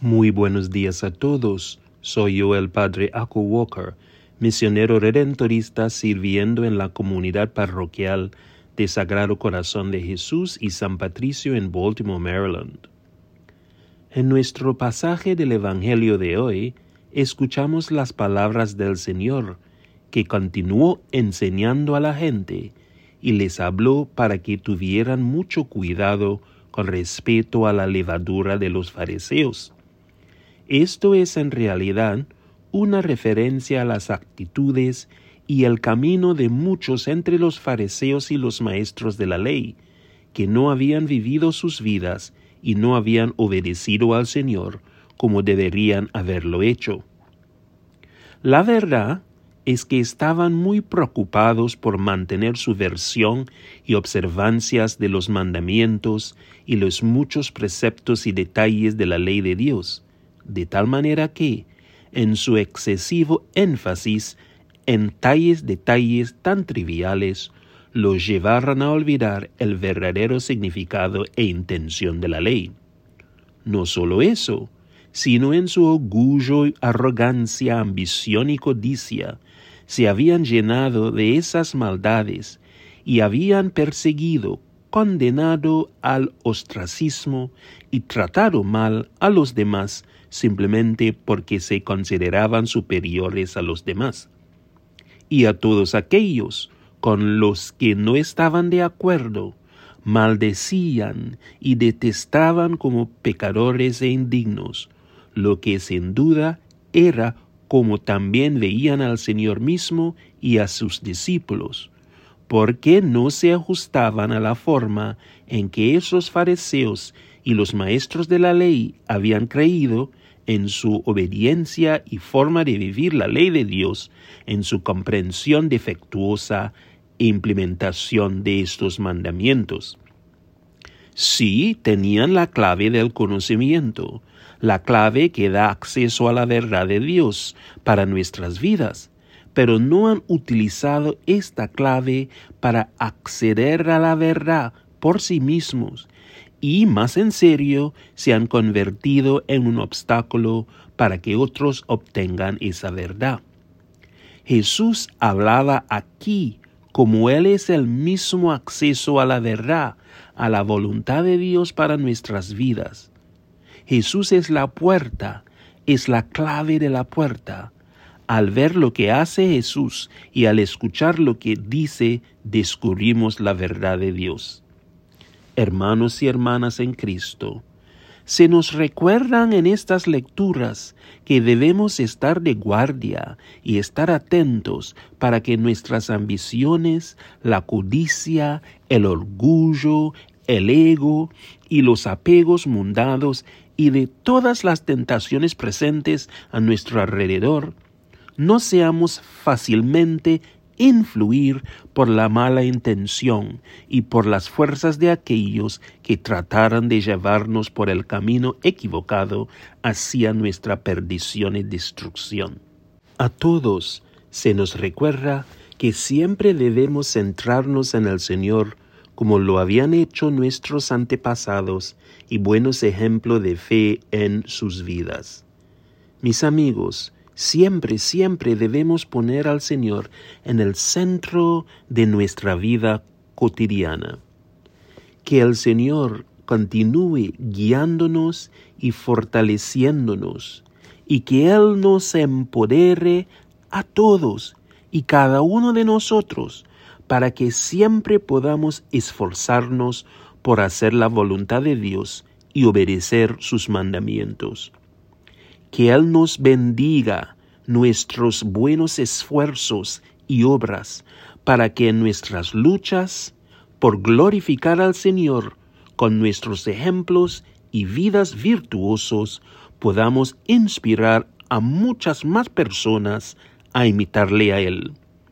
Muy buenos días a todos. Soy yo el Padre Aku Walker, misionero redentorista sirviendo en la comunidad parroquial de Sagrado Corazón de Jesús y San Patricio en Baltimore, Maryland. En nuestro pasaje del Evangelio de hoy, escuchamos las palabras del Señor, que continuó enseñando a la gente y les habló para que tuvieran mucho cuidado con respecto a la levadura de los fariseos esto es en realidad una referencia a las actitudes y el camino de muchos entre los fariseos y los maestros de la ley, que no habían vivido sus vidas y no habían obedecido al Señor como deberían haberlo hecho. La verdad es que estaban muy preocupados por mantener su versión y observancias de los mandamientos y los muchos preceptos y detalles de la ley de Dios, de tal manera que, en su excesivo énfasis en tales detalles tan triviales, los llevaran a olvidar el verdadero significado e intención de la ley. No solo eso, sino en su orgullo, arrogancia, ambición y codicia, se habían llenado de esas maldades y habían perseguido, condenado al ostracismo y tratado mal a los demás simplemente porque se consideraban superiores a los demás. Y a todos aquellos con los que no estaban de acuerdo, maldecían y detestaban como pecadores e indignos, lo que sin duda era como también veían al Señor mismo y a sus discípulos, porque no se ajustaban a la forma en que esos fariseos y los maestros de la ley habían creído en su obediencia y forma de vivir la ley de Dios, en su comprensión defectuosa e implementación de estos mandamientos. Sí tenían la clave del conocimiento, la clave que da acceso a la verdad de Dios para nuestras vidas, pero no han utilizado esta clave para acceder a la verdad por sí mismos y más en serio se han convertido en un obstáculo para que otros obtengan esa verdad. Jesús hablaba aquí como Él es el mismo acceso a la verdad, a la voluntad de Dios para nuestras vidas. Jesús es la puerta, es la clave de la puerta. Al ver lo que hace Jesús y al escuchar lo que dice, descubrimos la verdad de Dios. Hermanos y hermanas en Cristo, se nos recuerdan en estas lecturas que debemos estar de guardia y estar atentos para que nuestras ambiciones, la codicia, el orgullo, el ego y los apegos mundados y de todas las tentaciones presentes a nuestro alrededor, no seamos fácilmente influir por la mala intención y por las fuerzas de aquellos que trataran de llevarnos por el camino equivocado hacia nuestra perdición y destrucción. A todos se nos recuerda que siempre debemos centrarnos en el Señor como lo habían hecho nuestros antepasados y buenos ejemplos de fe en sus vidas. Mis amigos, Siempre, siempre debemos poner al Señor en el centro de nuestra vida cotidiana. Que el Señor continúe guiándonos y fortaleciéndonos, y que Él nos empodere a todos y cada uno de nosotros para que siempre podamos esforzarnos por hacer la voluntad de Dios y obedecer sus mandamientos que Él nos bendiga nuestros buenos esfuerzos y obras para que en nuestras luchas, por glorificar al Señor con nuestros ejemplos y vidas virtuosos, podamos inspirar a muchas más personas a imitarle a Él.